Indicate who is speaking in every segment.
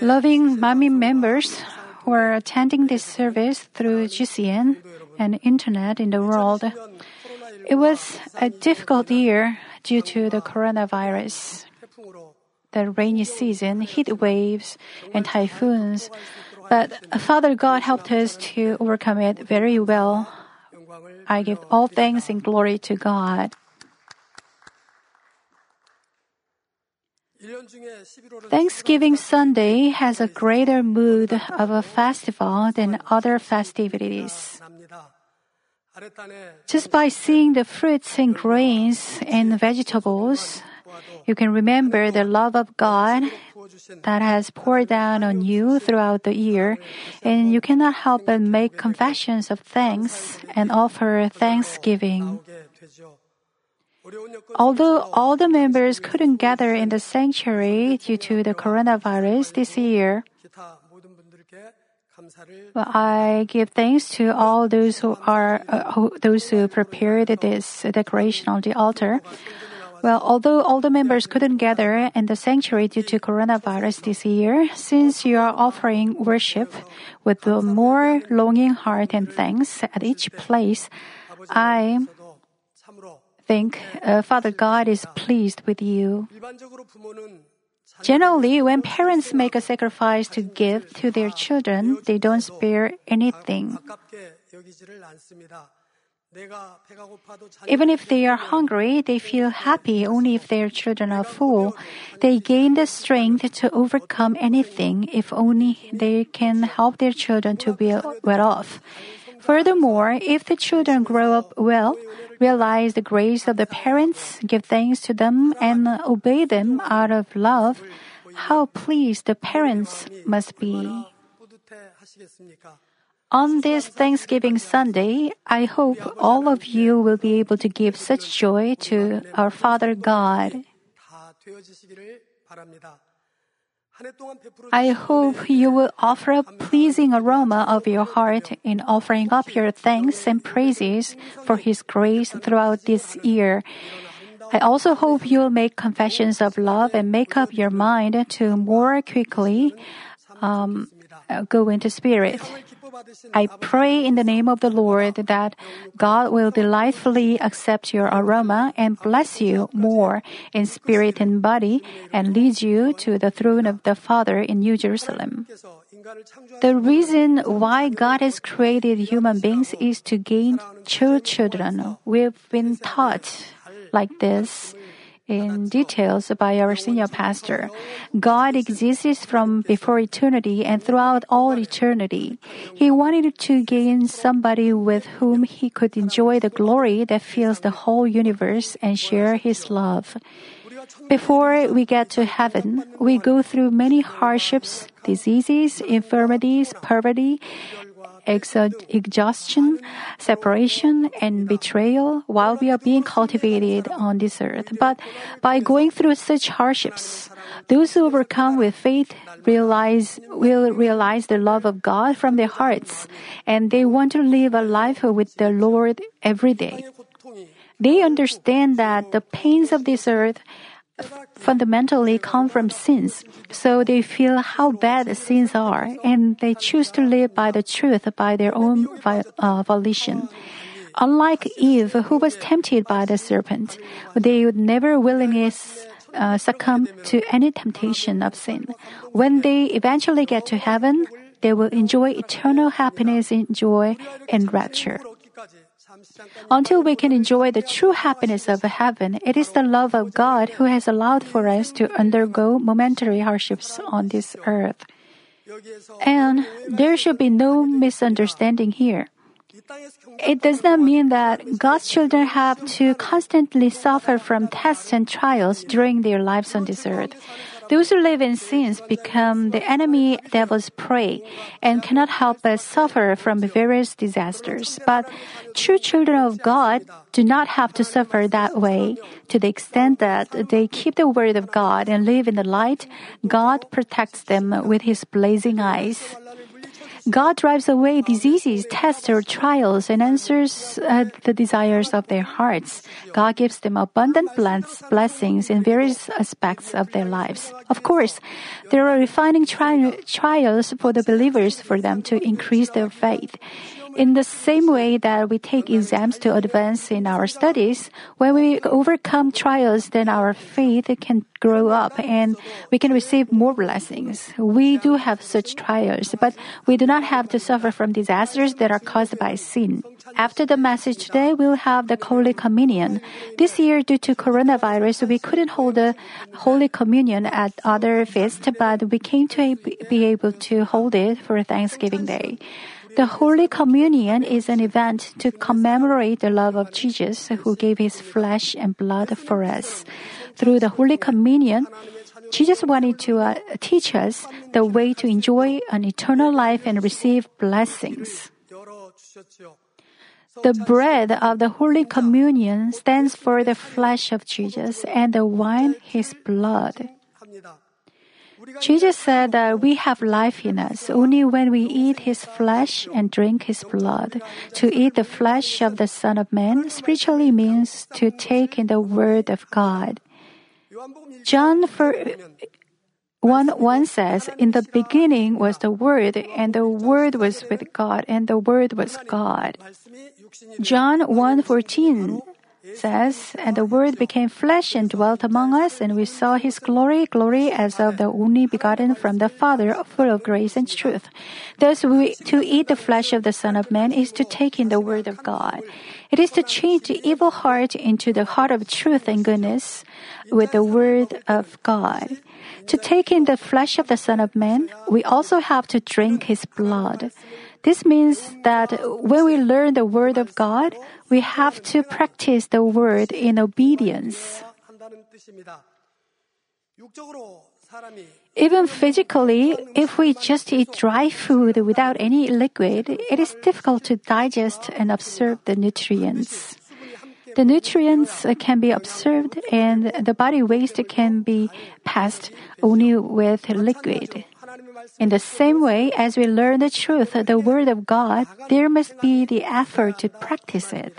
Speaker 1: Loving Manmin members who are attending this service through GCN and internet in the world. It was a difficult year due to the coronavirus. The rainy season, heat waves, and typhoons. But Father God helped us to overcome it very well. I give all thanks and glory to God. Thanksgiving Sunday has a greater mood of a festival than other festivities. Just by seeing the fruits and grains and vegetables, you can remember the love of God that has poured down on you throughout the year, and you cannot help but make confessions of thanks and offer thanksgiving. Although all the members couldn't gather in the sanctuary due to the coronavirus this year, I give thanks to all those who are uh, who, those who prepared this decoration on the altar. Well, although all the members couldn't gather in the sanctuary due to coronavirus this year, since you are offering worship with a more longing heart and thanks at each place, I think uh, Father God is pleased with you. Generally, when parents make a sacrifice to give to their children, they don't spare anything. Even if they are hungry, they feel happy only if their children are full. They gain the strength to overcome anything if only they can help their children to be well off. Furthermore, if the children grow up well, realize the grace of the parents, give thanks to them, and obey them out of love, how pleased the parents must be. On this Thanksgiving Sunday, I hope all of you will be able to give such joy to our Father God. I hope you will offer a pleasing aroma of your heart in offering up your thanks and praises for His grace throughout this year. I also hope you will make confessions of love and make up your mind to more quickly um, go into spirit. I pray in the name of the Lord that God will delightfully accept your aroma and bless you more in spirit and body and lead you to the throne of the Father in New Jerusalem. The reason why God has created human beings is to gain children. We've been taught like this in details by our senior pastor. God exists from before eternity and throughout all eternity. He wanted to gain somebody with whom he could enjoy the glory that fills the whole universe and share his love. Before we get to heaven, we go through many hardships, diseases, infirmities, poverty, exhaustion, separation, and betrayal while we are being cultivated on this earth. But by going through such hardships, those who overcome with faith realize will realize the love of God from their hearts, and they want to live a life with the Lord every day. They understand that the pains of this earth fundamentally come from sins, so they feel how bad sins are, and they choose to live by the truth by their own uh, volition. Unlike Eve, who was tempted by the serpent, they would never willingly uh, succumb to any temptation of sin. When they eventually get to heaven, they will enjoy eternal happiness in joy and rapture. Until we can enjoy the true happiness of heaven, it is the love of God who has allowed for us to undergo momentary hardships on this earth. And there should be no misunderstanding here. It does not mean that God's children have to constantly suffer from tests and trials during their lives on this earth. Those who live in sins become the enemy devil's prey and cannot help but suffer from various disasters. But true children of God do not have to suffer that way. To the extent that they keep the word of God and live in the light, God protects them with his blazing eyes. God drives away diseases, tests, or trials and answers uh, the desires of their hearts. God gives them abundant bless- blessings in various aspects of their lives. Of course, there are refining tri- trials for the believers for them to increase their faith. In the same way that we take exams to advance in our studies, when we overcome trials, then our faith can grow up and we can receive more blessings. We do have such trials, but we do not have to suffer from disasters that are caused by sin. After the message today, we'll have the Holy Communion. This year, due to coronavirus, we couldn't hold the Holy Communion at other feasts, but we came to be able to hold it for Thanksgiving Day. The Holy Communion is an event to commemorate the love of Jesus who gave his flesh and blood for us. Through the Holy Communion, Jesus wanted to uh, teach us the way to enjoy an eternal life and receive blessings. The bread of the Holy Communion stands for the flesh of Jesus and the wine his blood. Jesus said that we have life in us only when we eat his flesh and drink his blood. To eat the flesh of the Son of Man spiritually means to take in the Word of God. John 1 1 says, In the beginning was the Word, and the Word was with God, and the Word was God. John 1 14 says, And the Word became flesh and dwelt among us, and we saw his glory, glory as of the only begotten from the Father, full of grace and truth. Thus, we, to eat the flesh of the Son of Man is to take in the Word of God. It is to change the evil heart into the heart of truth and goodness with the Word of God. To take in the flesh of the Son of Man, we also have to drink his blood. This means that when we learn the Word of God, we have to practice the Word in obedience. Even physically, if we just eat dry food without any liquid, it is difficult to digest and absorb the nutrients. The nutrients can be absorbed and the body waste can be passed only with liquid. In the same way, as we learn the truth, the Word of God, there must be the effort to practice it.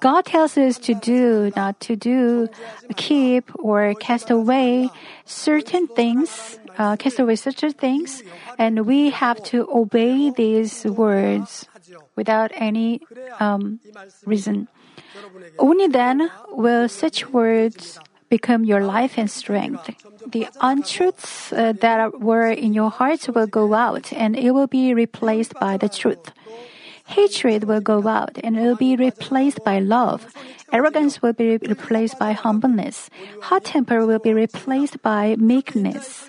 Speaker 1: God tells us to do, not to do, keep, or cast away certain things, uh, cast away certain things, and we have to obey these words without any um, reason. Only then will such words become your life and strength. The untruths uh, that were in your hearts will go out and it will be replaced by the truth. Hatred will go out and it will be replaced by love. Arrogance will be replaced by humbleness. Hot temper will be replaced by meekness.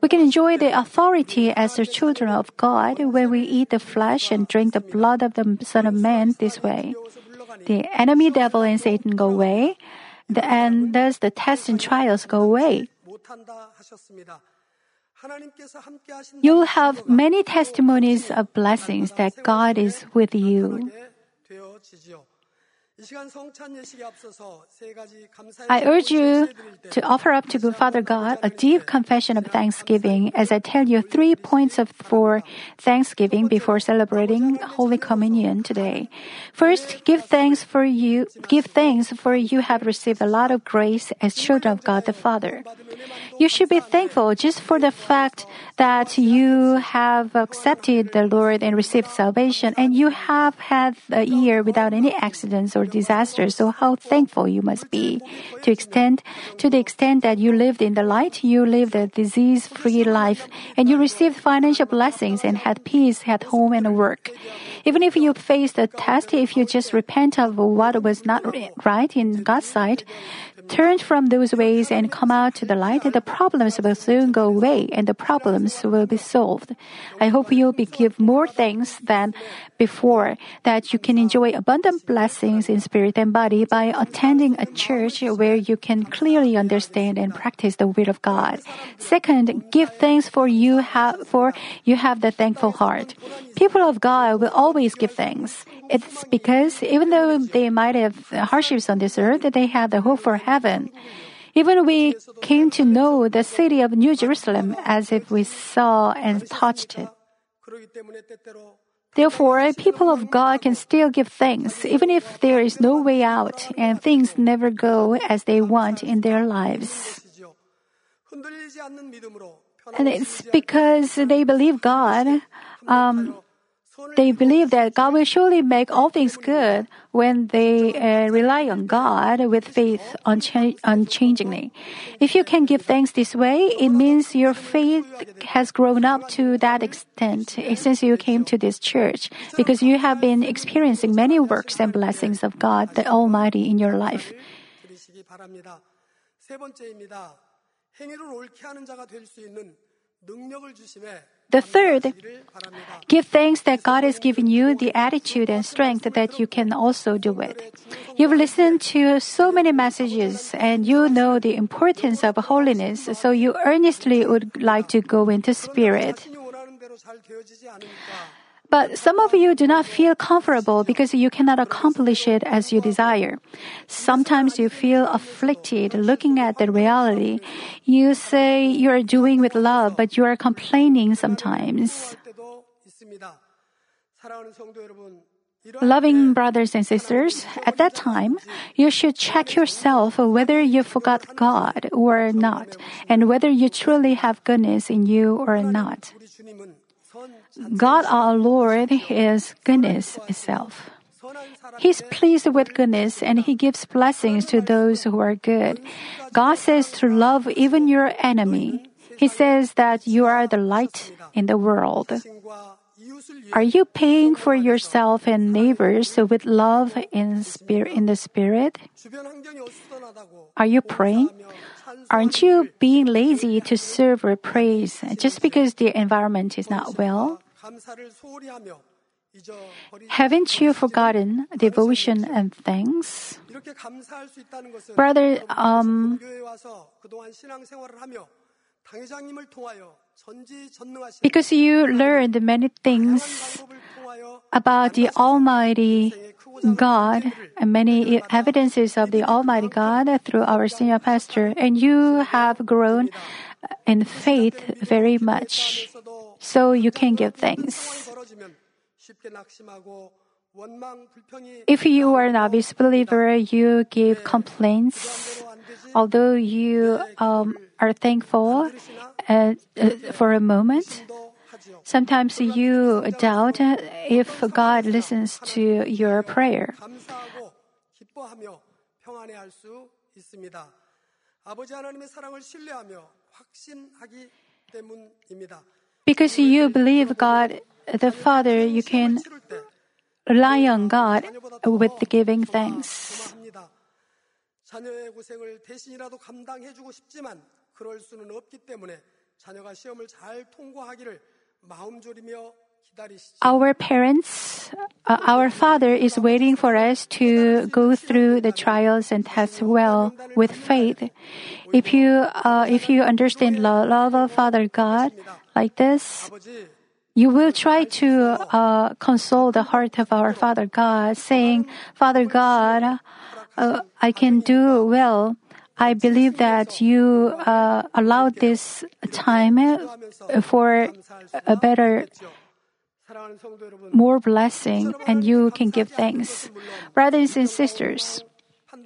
Speaker 1: We can enjoy the authority as the children of God when we eat the flesh and drink the blood of the Son of Man this way. The enemy devil and Satan go away and thus the tests and trials go away. You'll have many testimonies of blessings that God is with you. I urge you to offer up to Father God a deep confession of thanksgiving as I tell you three points of for thanksgiving before celebrating Holy Communion today. First, give thanks for you give thanks for you have received a lot of grace as children of God the Father. You should be thankful just for the fact that you have accepted the Lord and received salvation and you have had a year without any accidents or disasters. So how thankful you must be. To extend, to the extent that you lived in the light, you lived a disease-free life and you received financial blessings and had peace at home and work. Even if you faced a test, if you just repent of what was not right in God's sight, turn from those ways and come out to the light, the problems will soon go away and the problems will be solved. I hope you'll be give more thanks than before, that you can enjoy abundant blessings in spirit and body by attending a church where you can clearly understand and practice the will of God. Second, give thanks for you have, for you have the thankful heart. People of God will always give thanks. It's because even though they might have hardships on this earth, they have the hope for heaven heaven. Even we came to know the city of New Jerusalem as if we saw and touched it. Therefore, people of God can still give thanks, even if there is no way out and things never go as they want in their lives. And it's because they believe God. Um, they believe that God will surely make all things good when they uh, rely on God with faith uncha- unchangingly. If you can give thanks this way, it means your faith has grown up to that extent since you came to this church, because you have been experiencing many works and blessings of God the Almighty in your life.
Speaker 2: 드리시기 바랍니다. 세 번째입니다. 행위를 옳게 하는 자가 될 수 있는 능력을 주심에
Speaker 1: the third, give thanks that God has given you the attitude and strength that you can also do it. You've listened to so many messages and you know the importance of holiness, so you earnestly would like to go into spirit. But some of you do not feel comfortable because you cannot accomplish it as you desire. Sometimes you feel afflicted looking at the reality. You say you are doing with love, but you are complaining sometimes. Loving brothers and sisters, at that time, you should check yourself whether you forgot God or not, and whether you truly have goodness in you or not. God our Lord is goodness itself. He's pleased with goodness and he gives blessings to those who are good. God says to love even your enemy. He says that you are the light in the world. Are you paying for yourself and neighbors with love in spirit in the spirit? Are you praying? Aren't you being lazy to serve or praise just because the environment is not well? Haven't you forgotten devotion and thanks? Brother, um, because you learned many things about the Almighty God and many evidences of the Almighty God through our senior pastor, and you have grown in faith very much. So you can give thanks. If you are an obvious believer, you give complaints. Although you um, are thankful uh, uh, for a moment, Sometimes you doubt if God listens to your prayer. Because you believe God the Father, you can rely on God with giving thanks our parents, uh, our Father is waiting for us to go through the trials and tests well with faith. If you, uh, if you understand the love of Father God like this, you will try to uh, console the heart of our Father God, saying, Father God, uh, I can do well. I believe that you uh, allowed this time uh, for a better, more blessing, and you can give thanks. Brothers and sisters,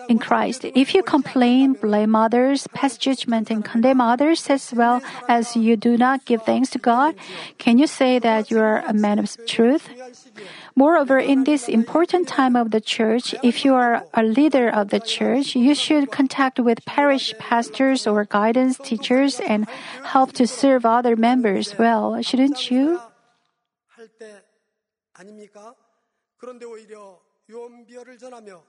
Speaker 1: in Christ, if you complain, blame others, pass judgment, and condemn others as well as you do not give thanks to God, can you say that you are a man of truth? Moreover, in this important time of the church, if you are a leader of the church, you should contact with parish pastors or guidance teachers and help to serve other members well, shouldn't you?
Speaker 2: 할 때 아닙니까? 그런데 오히려 유언비어를 전하며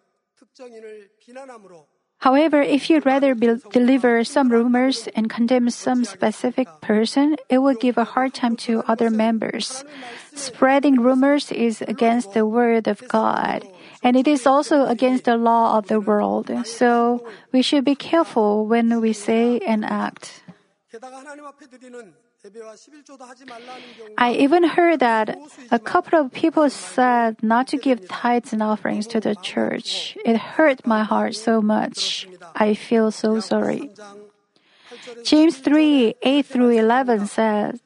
Speaker 1: However, if you rather be- deliver some rumors and condemn some specific person, it will give a hard time to other members. Spreading rumors is against the word of God, and it is also against the law of the world. So we should be careful when we say and act. I even heard that a couple of people said not to give tithes and offerings to the church. It hurt my heart so much. I feel so sorry. James 3 8 through 11 says,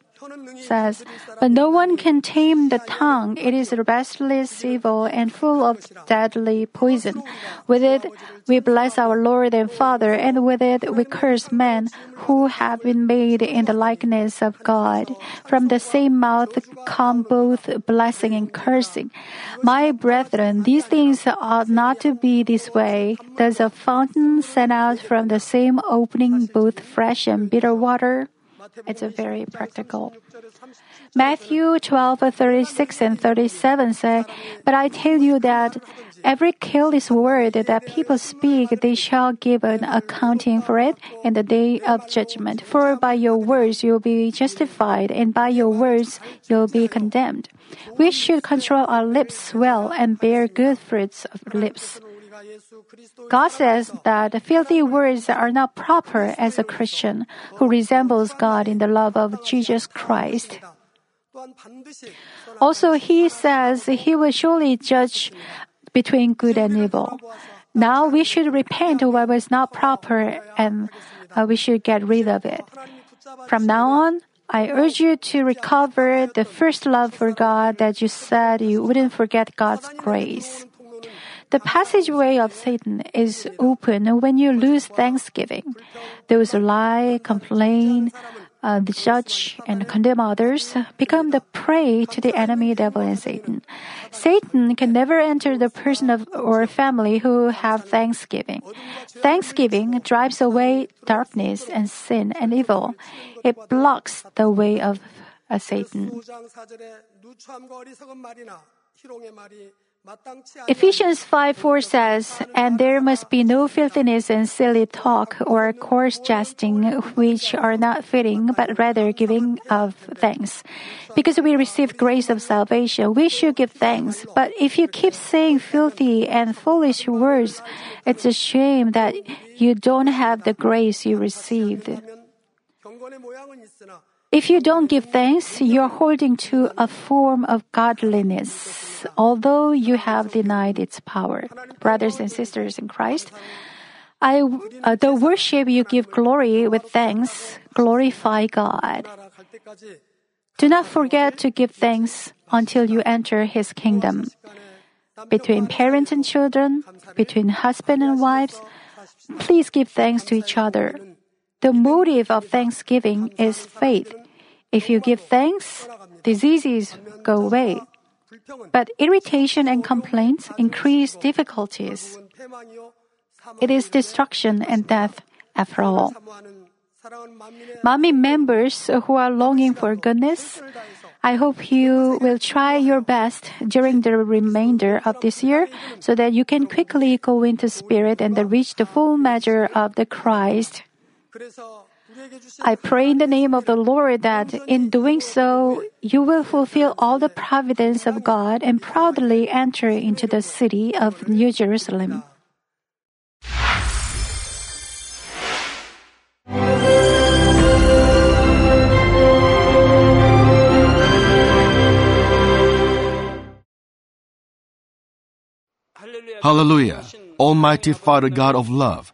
Speaker 1: says, But no one can tame the tongue. It is restless evil and full of deadly poison. With it we bless our Lord and Father, and with it we curse men who have been made in the likeness of God. From the same mouth come both blessing and cursing. My brethren, these things ought not to be this way. Does a fountain send out from the same opening both fresh and bitter water? It's a very practical. Matthew 12, 36 and 37 say, But I tell you that every careless word that people speak, they shall give an accounting for it in the day of judgment. For by your words you'll be justified, and by your words you'll be condemned. We should control our lips well and bear good fruits of lips. God says that filthy words are not proper as a Christian who resembles God in the love of Jesus Christ. Also, he says he will surely judge between good and evil. Now we should repent what was not proper and uh, we should get rid of it. From now on, I urge you to recover the first love for God that you said you wouldn't forget God's grace. The passageway of Satan is open when you lose thanksgiving. Those who lie, complain, uh, judge, and condemn others become the prey to the enemy devil and Satan. Satan can never enter the person of or family who have thanksgiving. Thanksgiving drives away darkness and sin and evil. It blocks the way of uh, Satan. Ephesians 5:4 says, And there must be no filthiness and silly talk or coarse jesting, which are not fitting, but rather giving of thanks. Because we receive grace of salvation, we should give thanks. But if you keep saying filthy and foolish words, it's a shame that you don't have the grace you received. If you don't give thanks, you are holding to a form of godliness, although you have denied its power. Brothers and sisters in Christ, I, uh, the worship you give glory with thanks, glorify God. Do not forget to give thanks until you enter His kingdom. Between parents and children, between husband and wives, please give thanks to each other. The motive of thanksgiving is faith. If you give thanks, diseases go away. But irritation and complaints increase difficulties. It is destruction and death after all. Manmin members who are longing for goodness, I hope you will try your best during the remainder of this year so that you can quickly go into spirit and reach the full measure of the Christ. I pray in the name of the Lord that in doing so, you will fulfill all the providence of God and proudly enter into the city of New Jerusalem.
Speaker 3: Hallelujah! Almighty Father God of love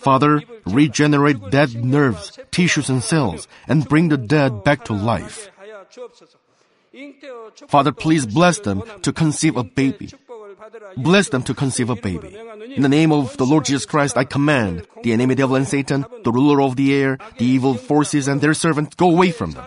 Speaker 3: Father, regenerate dead nerves, tissues, and cells, and bring the dead back to life. Father, please bless them to conceive a baby. Bless them to conceive a baby. In the name of the Lord Jesus Christ, I command the enemy devil and Satan, the ruler of the air, the evil forces, and their servants, go away from them.